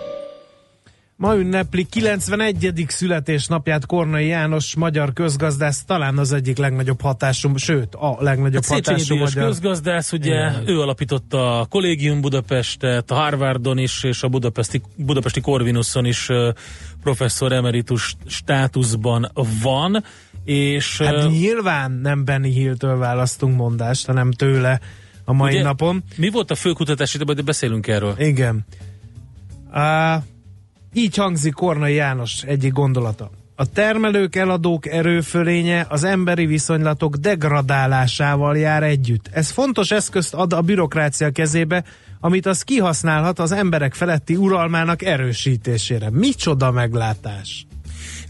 Ma ünnepli 91. születésnapját Kornai János, magyar közgazdász, talán az egyik legnagyobb hatású, sőt, a legnagyobb Hát hatású magyar. közgazdász, ugye Igen. ő alapította a Collegium Budapestet, a Harvardon is, és a Budapesti, Budapesti Corvinuson is professzor emeritus státuszban van, és Hát nyilván nem Benny Hill-től választunk mondást, hanem tőle a mai ugye, napon. mi volt a főkutatási, de beszélünk erről. Igen. Uh, így hangzik Kornai János egyik gondolata. A termelők, eladók erőfölénye az emberi viszonylatok degradálásával jár együtt. Ez fontos eszközt ad a bürokrácia kezébe, amit az kihasználhat az emberek feletti uralmának erősítésére. Micsoda meglátás!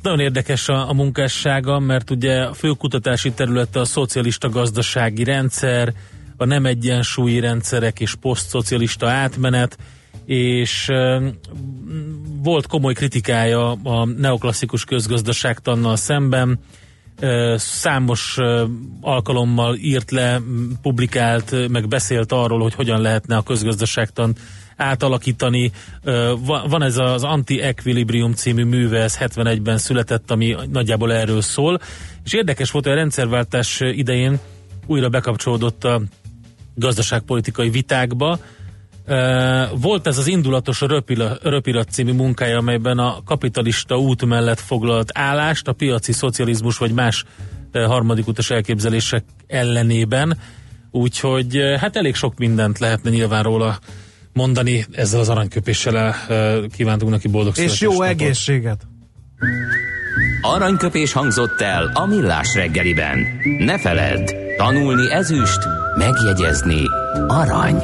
Nagyon érdekes a, a munkássága, mert ugye a fő kutatási területe a szocialista gazdasági rendszer, a nem egyensúlyi rendszerek és posztszocialista átmenet, és volt komoly kritikája a neoklasszikus közgazdaságtannal szemben, számos alkalommal írt le, publikált, meg beszélt arról, hogy hogyan lehetne a közgazdaságtan átalakítani. Van ez az Anti-Equilibrium című műve, ez 71-ben született, ami nagyjából erről szól. És érdekes volt, hogy a rendszerváltás idején újra bekapcsolódott a gazdaságpolitikai vitákba. Volt ez az indulatos röpila, röpirat című munkája, amelyben a kapitalista út mellett foglalt állást a piaci szocializmus vagy más harmadik utas elképzelések ellenében. Úgyhogy hát elég sok mindent lehetne nyilván róla mondani, ezzel az aranyköpéssel uh, kívántunk neki boldog És jó egészséget! Aranyköpés hangzott el a millás reggeliben. Ne feledd, tanulni ezüst, megjegyezni arany.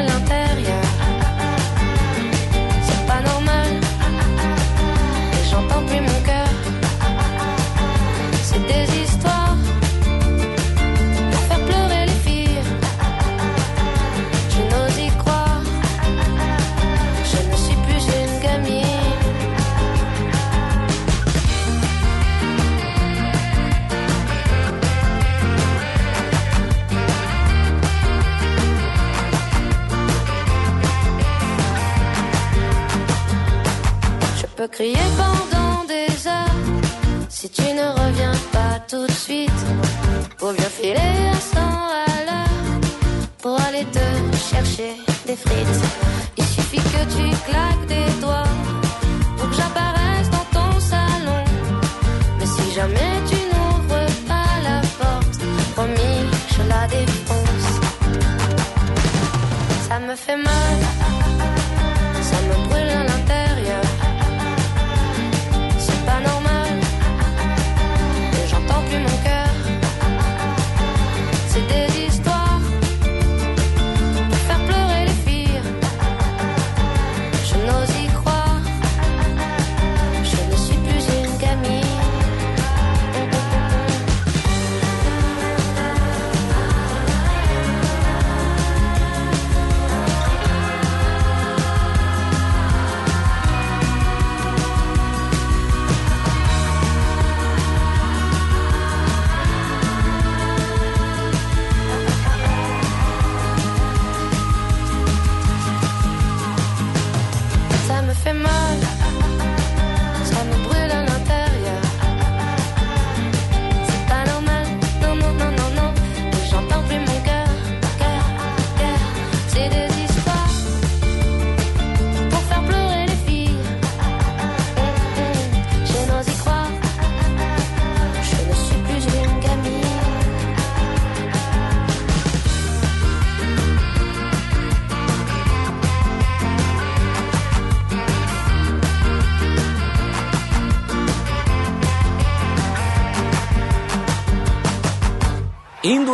Crier pendant des heures si tu ne reviens pas tout de suite. Pour bien filer à 100 à l'heure pour aller te chercher des frites. Il suffit que tu claques des doigts pour que j'apparaisse dans ton salon. Mais si jamais tu n'ouvres pas la porte, promis, je la défonce. Ça me fait mal,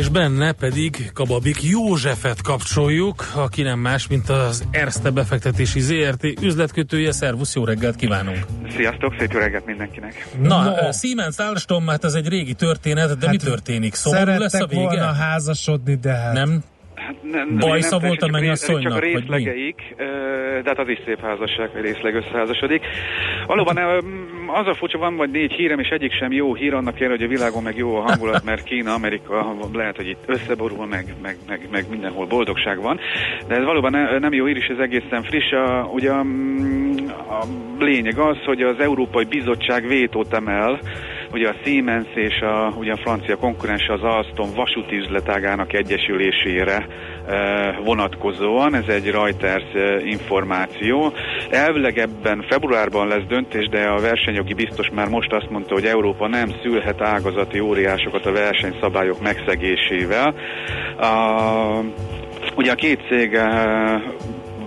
És benne pedig Kababik Józsefet kapcsoljuk, aki nem más, mint az Erste befektetési ZRT üzletkötője. Szervusz, jó reggelt kívánunk! Sziasztok, szép jó reggelt mindenkinek. Na, No. no. Siemens Alstom, hát ez egy régi történet, de Hát mi történik? Szomorú lesz a vége? volna házasodni, de hát... Nem? Nem, Bajsza nem, volt a mennyasszonynak, Csak a részlegeik, de hát az is szép házasság, hogy részleg összeházasodik. Valóban az a furcsa, van vagy négy hírem, és egyik sem jó hír, annak kell, hogy a világon meg jó a hangulat, mert Kína, Amerika lehet, hogy itt összeborul, meg, meg, meg, meg mindenhol boldogság van. De ez valóban ne, nem jó hír, és ez egészen friss. A, ugye mm, a lényeg az, hogy az Európai Bizottság vétót emel ugye a Siemens és a, ugye a francia konkurens az Alstom vasúti üzletágának egyesülésére vonatkozóan, ez egy Reuters információ. Elvileg ebben februárban lesz döntés, de a versenyjogi biztos már most azt mondta, hogy Európa nem szülhet ágazati óriásokat a versenyszabályok megszegésével. A, ugye a két cég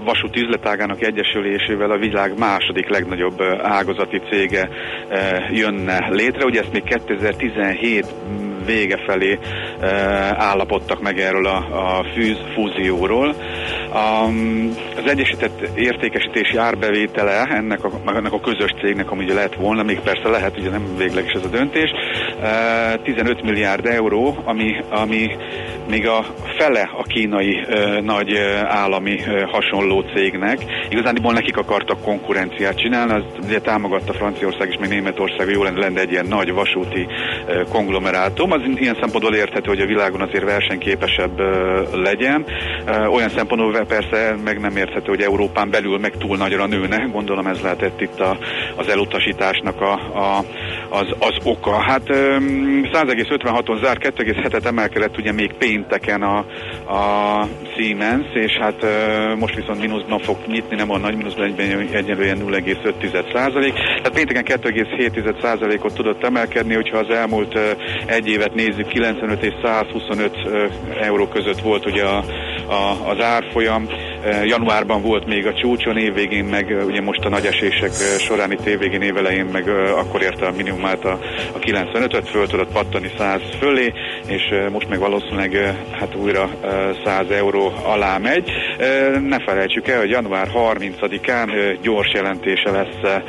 vasúti üzletágának egyesülésével a világ második legnagyobb ágazati cége jönne létre. Ugye ezt még 2017 vége felé e, állapodtak meg erről a, a fűz fúzióról. Az egyesített értékesítési árbevétele ennek a, ennek a közös cégnek, ami ugye lehet volna, még persze lehet, ugye nem végleges ez a döntés, e, 15 milliárd euró, ami, ami még a fele a kínai e, nagy állami hasonló cégnek. Igazániból nekik akartak konkurenciát csinálni, az ugye támogatta Franciaország és még Németország, jó lenne, lenne egy ilyen nagy vasúti konglomerátum az ilyen szempontból érthető, hogy a világon azért versenyképesebb legyen. Olyan szempontból persze meg nem érthető, hogy Európán belül meg túl nagyra nőne. Gondolom ez lehetett itt a, az elutasításnak a, a, az, az oka. Hát 100,56-on zár, 2,7-et emelkedett ugye még pénteken a, a Siemens, és hát most viszont mínuszban fog nyitni, nem a nagy mínuszban egyenlően 0,5 százalék. Tehát pénteken 2,7 ot tudott emelkedni, hogyha az elmúlt egy évet nézzük, 95 és 125 euró között volt ugye a, a, az árfolyam. Januárban volt még a csúcson, évvégén meg ugye most a nagy esések során itt évvégén, évelején meg akkor érte a minimumát a, a 95-öt, föl tudott pattani 100 fölé, és most meg valószínűleg hát újra 100 euró alá megy. Ne felejtsük el, hogy január 30-án gyors jelentése lesz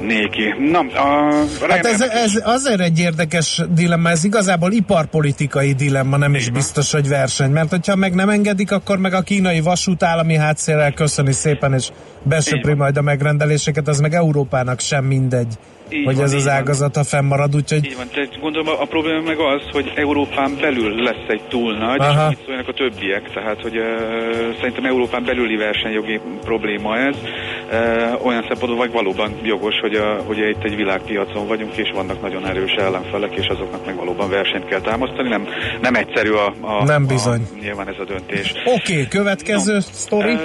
néki. Na, a, hát ez, ez azért egy érdekes dilemma, ez igazából iparpolitikai dilemma, nem is biztos, hogy verseny, mert hogyha meg nem engedik, akkor meg a kínai vasút állami hátszélel köszöni szépen, és besöpri majd a megrendeléseket, az meg Európának sem mindegy. Így hogy van, ez az ágazata fennmarad, úgyhogy... Így van, tehát gondolom a probléma meg az, hogy Európán belül lesz egy túl nagy, Aha. és mit a többiek, tehát hogy uh, szerintem Európán belüli versenyjogi probléma ez, uh, olyan szempontból vagy valóban jogos, hogy, a, hogy itt egy világpiacon vagyunk, és vannak nagyon erős ellenfelek, és azoknak meg valóban versenyt kell támasztani, nem, nem egyszerű a, a, nem bizony. A, nyilván ez a döntés. Oké, okay, következő no, sztori? Uh,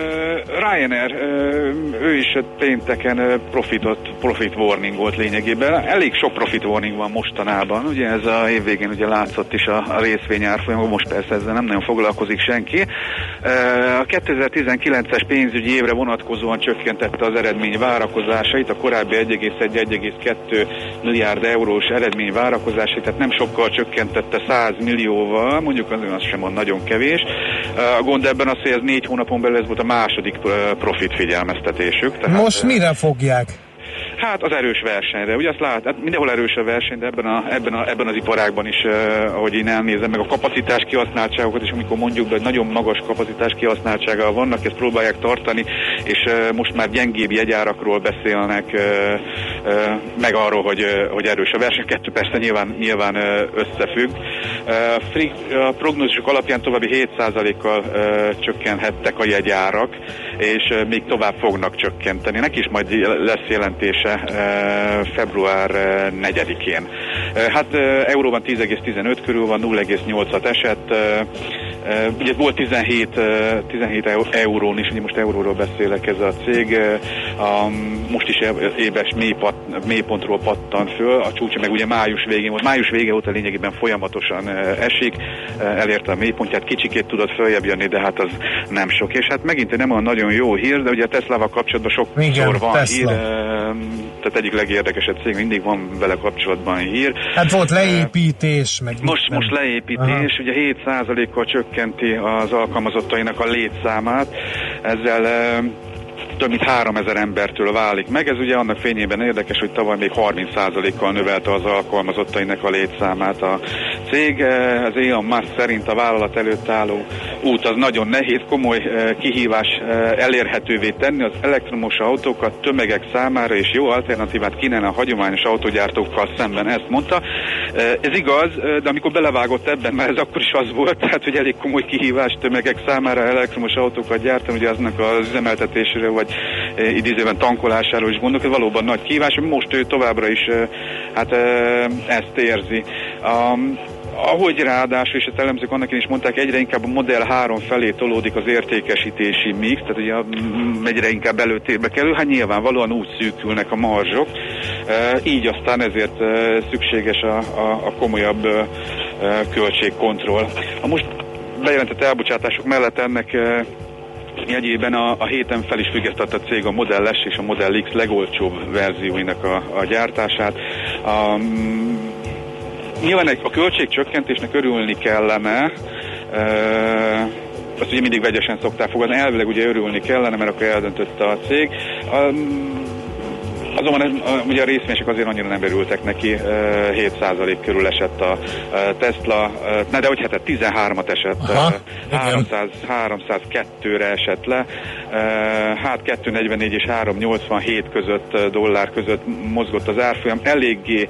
Ryanair, uh, ő is pénteken profitot, profit warning volt lényeg lényegében. Elég sok profit warning van mostanában, ugye ez a évvégén ugye látszott is a, a részvény árfolyamon, most persze ezzel nem nagyon foglalkozik senki. A 2019-es pénzügyi évre vonatkozóan csökkentette az eredmény várakozásait, a korábbi 1,1-1,2 milliárd eurós eredmény várakozásait, tehát nem sokkal csökkentette 100 millióval, mondjuk az, az sem van nagyon kevés. A gond ebben az, hogy ez négy hónapon belül ez volt a második profit figyelmeztetésük. Tehát, Most mire fogják? Hát az erős versenyre. Ugye azt lát, hát mindenhol erős a verseny, de ebben, a, ebben, a, ebben az iparágban is, uh, ahogy én elnézem, meg a kapacitás kihasználtságokat, és amikor mondjuk, hogy nagyon magas kapacitás kihasználtsága vannak, ezt próbálják tartani, és uh, most már gyengébb jegyárakról beszélnek, uh, uh, meg arról, hogy, uh, hogy erős a verseny. Kettő persze nyilván, nyilván uh, összefügg. Uh, a prognózisok alapján további 7%-kal uh, csökkenhettek a jegyárak, és uh, még tovább fognak csökkenteni. Neki is majd lesz jelentése február 4-én. Hát euróban 10,15 körül van, 0,8-at esett. Ugye volt 17, 17 eurón is, ugye most euróról beszélek ez a cég, most is éves mélypontról pattan föl, a csúcsa meg ugye május végén volt, május vége óta lényegében folyamatosan esik, elérte a mélypontját, kicsikét tudott följebb jönni, de hát az nem sok. És hát megint nem olyan nagyon jó hír, de ugye a Tesla-val kapcsolatban sok Igen, van Tesla. hír, tehát egyik legérdekesebb cég, mindig van vele kapcsolatban hír. Hát volt leépítés, meg Most, most leépítés, Aha. ugye 7%-kal csökkenti az alkalmazottainak a létszámát, ezzel több mint 3000 embertől válik meg. Ez ugye annak fényében érdekes, hogy tavaly még 30%-kal növelte az alkalmazottainak a létszámát a cég. Az Elon Musk szerint a vállalat előtt álló út az nagyon nehéz, komoly eh, kihívás eh, elérhetővé tenni az elektromos autókat tömegek számára és jó alternatívát kínálni a hagyományos autógyártókkal szemben, ezt mondta. Ez igaz, de amikor belevágott ebben, már ez akkor is az volt, tehát hogy elég komoly kihívás tömegek számára elektromos autókat gyártani, ugye aznak az üzemeltetésére, vagy idézőben tankolásáról is gondolok, ez valóban nagy kihívás, most ő továbbra is hát ezt érzi. Um, ahogy ráadásul, és ezt elemzők annak is mondták, egyre inkább a Model 3 felé tolódik az értékesítési mix, tehát ugye mm, egyre inkább előtérbe kerül, hát nyilvánvalóan úgy szűkülnek a marzsok, így aztán ezért szükséges a, a, a komolyabb költségkontroll. A most bejelentett elbocsátások mellett ennek jegyében a, a héten fel is függesztett a cég a Model S és a Model X legolcsóbb verzióinak a, a gyártását. A, nyilván egy, a költségcsökkentésnek örülni kellene, e, azt ugye mindig vegyesen szokták fogadni, elvileg ugye örülni kellene, mert akkor eldöntötte a cég. Um, Azonban ugye a részvényesek azért annyira nem örültek neki, 7% körül esett a Tesla, ne de hogy hát 13-at esett, Aha, 300, 302-re esett le, hát 244 és 387 között dollár között mozgott az árfolyam, eléggé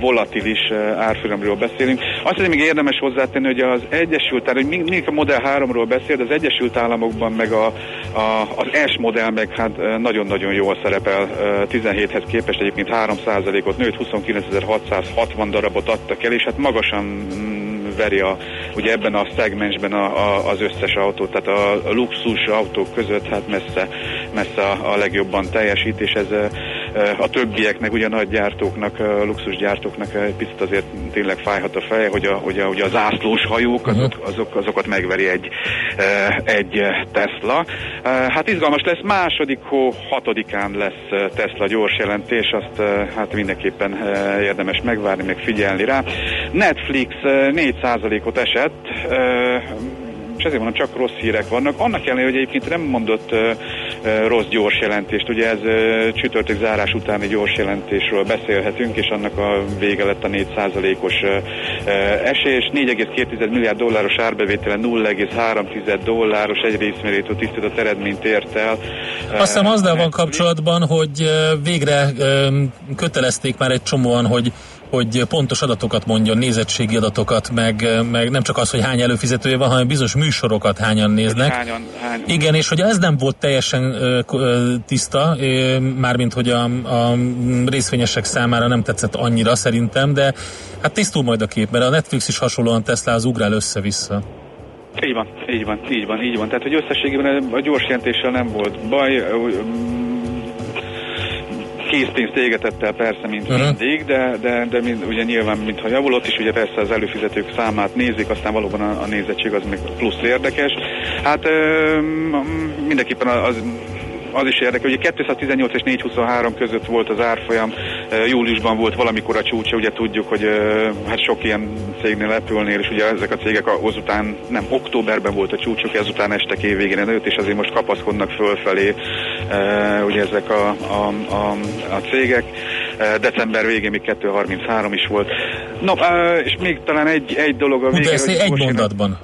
volatilis árfolyamról beszélünk. Azt hiszem még érdemes hozzátenni, hogy az Egyesült Államok, hogy mindig a Model 3-ról beszél, de az Egyesült Államokban meg a, a, az S modell meg hát nagyon-nagyon jól szerepel 17-hez képest egyébként 3%-ot nőtt, 29.660 darabot adtak el, és hát magasan mm, veri a, ugye ebben a szegmensben a, a, az összes autót, tehát a, a luxus autók között hát messze, messze a, a legjobban teljesít, és ez a többieknek, ugye nagy gyártóknak, a luxus gyártóknak egy picit azért tényleg fájhat a feje, hogy a, hogy a, hogy a zászlós hajók, azok, uh-huh. azok, azokat megveri egy, egy Tesla. Hát izgalmas lesz, második hó hatodikán lesz Tesla gyors jelentés, azt hát mindenképpen érdemes megvárni, meg figyelni rá. Netflix 4%-ot esett, és ezért mondom, csak rossz hírek vannak. Annak ellenére, hogy egyébként nem mondott rossz gyors jelentést, ugye ez csütörtök zárás utáni gyors jelentésről beszélhetünk, és annak a vége lett a 4%-os uh, uh, esés. 4,2 milliárd dolláros árbevétele 0,3 dolláros egy részmérétől tisztított eredményt ért el. Azt hiszem azzal van kapcsolatban, hogy végre kötelezték már egy csomóan, hogy hogy pontos adatokat mondjon, nézettségi adatokat, meg, meg nem csak az, hogy hány előfizetője van, hanem bizonyos műsorokat hányan néznek. Hányan, hányan. Igen, és hogy ez nem volt teljesen ö, ö, tiszta, ö, mármint hogy a, a részvényesek számára nem tetszett annyira szerintem, de hát tisztul majd a kép, mert a Netflix is hasonlóan Tesla az ugrál össze-vissza. Így van, így van, így van, így van. Tehát, hogy összességében a gyors jelentéssel nem volt baj, készpénzt égetett el persze, mint uh-huh. mindig, de, de, de mind, ugye nyilván, mintha javulott is, ugye persze az előfizetők számát nézik, aztán valóban a, a nézettség az még plusz érdekes. Hát ö, mindenképpen az az is érdekel, hogy 218 és 423 között volt az árfolyam, júliusban volt valamikor a csúcsa, ugye tudjuk, hogy hát sok ilyen cégnél lepülnél, és ugye ezek a cégek azután, nem, októberben volt a csúcsuk, ezután estek évvégén előtt, és azért most kapaszkodnak fölfelé ugye ezek a, a, a, a cégek. December végén még 233 is volt. No, és még talán egy, egy dolog a végén. De egy mondatban.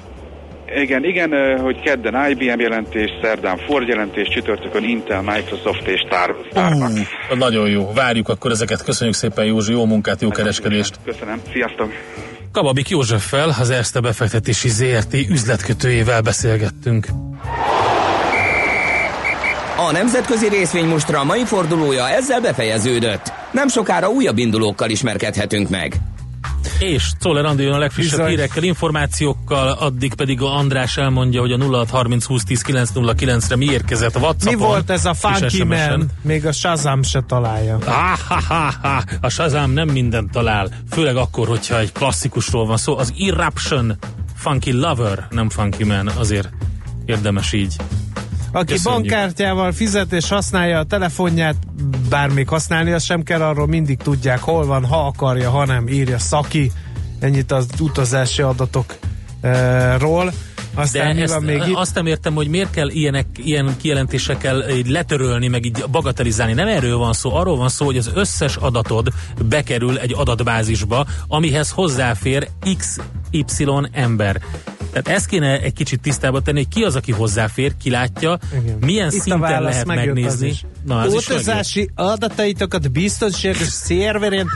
Igen, igen, hogy kedden IBM jelentés, szerdán Ford jelentés, csütörtökön Intel, Microsoft és Starbucks. Uh, nagyon jó, várjuk akkor ezeket. Köszönjük szépen Józsi, jó munkát, jó kereskedést. Köszönöm, sziasztok. Kababik Józseffel, az Erste befektetési ZRT üzletkötőjével beszélgettünk. A nemzetközi részvénymustra mai fordulója ezzel befejeződött. Nem sokára újabb indulókkal ismerkedhetünk meg. És Czoller Andi jön a legfrissebb Bizony. hírekkel, információkkal, addig pedig a András elmondja, hogy a 0630 20 10 909 re mi érkezett a WhatsAppon. Mi volt ez a Funky Man? Még a Shazam se találja. Ah, ha, ha, ha. A Shazam nem mindent talál, főleg akkor, hogyha egy klasszikusról van szó. Az Eruption Funky Lover, nem Funky Man, azért érdemes így aki Köszönjük. bankkártyával fizet és használja a telefonját, bár még használni azt sem kell, arról mindig tudják, hol van, ha akarja, ha nem, írja Szaki. Ennyit az utazási adatokról. Aztán De ezt, még itt? azt nem értem, hogy miért kell ilyenek, ilyen kijelentésekkel így letörölni, meg így bagatelizálni. Nem erről van szó, arról van szó, hogy az összes adatod bekerül egy adatbázisba, amihez hozzáfér XY ember. Tehát ezt kéne egy kicsit tisztába tenni, hogy ki az, aki hozzáfér, ki látja, Igen. milyen Itt szinten lehet megnézni. Na, Utazási adataitokat biztonságos szerveren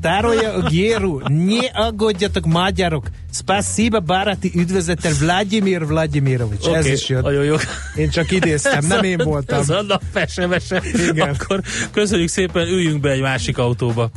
Staroja Gieru, ne aggódjatok magyarok, Spasiba Bárati üdvözlettel Vladimir Vladimirovics. Oké, Ez is jött. Nagyon jó. Én csak idéztem, nem én voltam. Ez a nap SMS-e. Igen. Akkor köszönjük szépen, üljünk be egy másik autóba.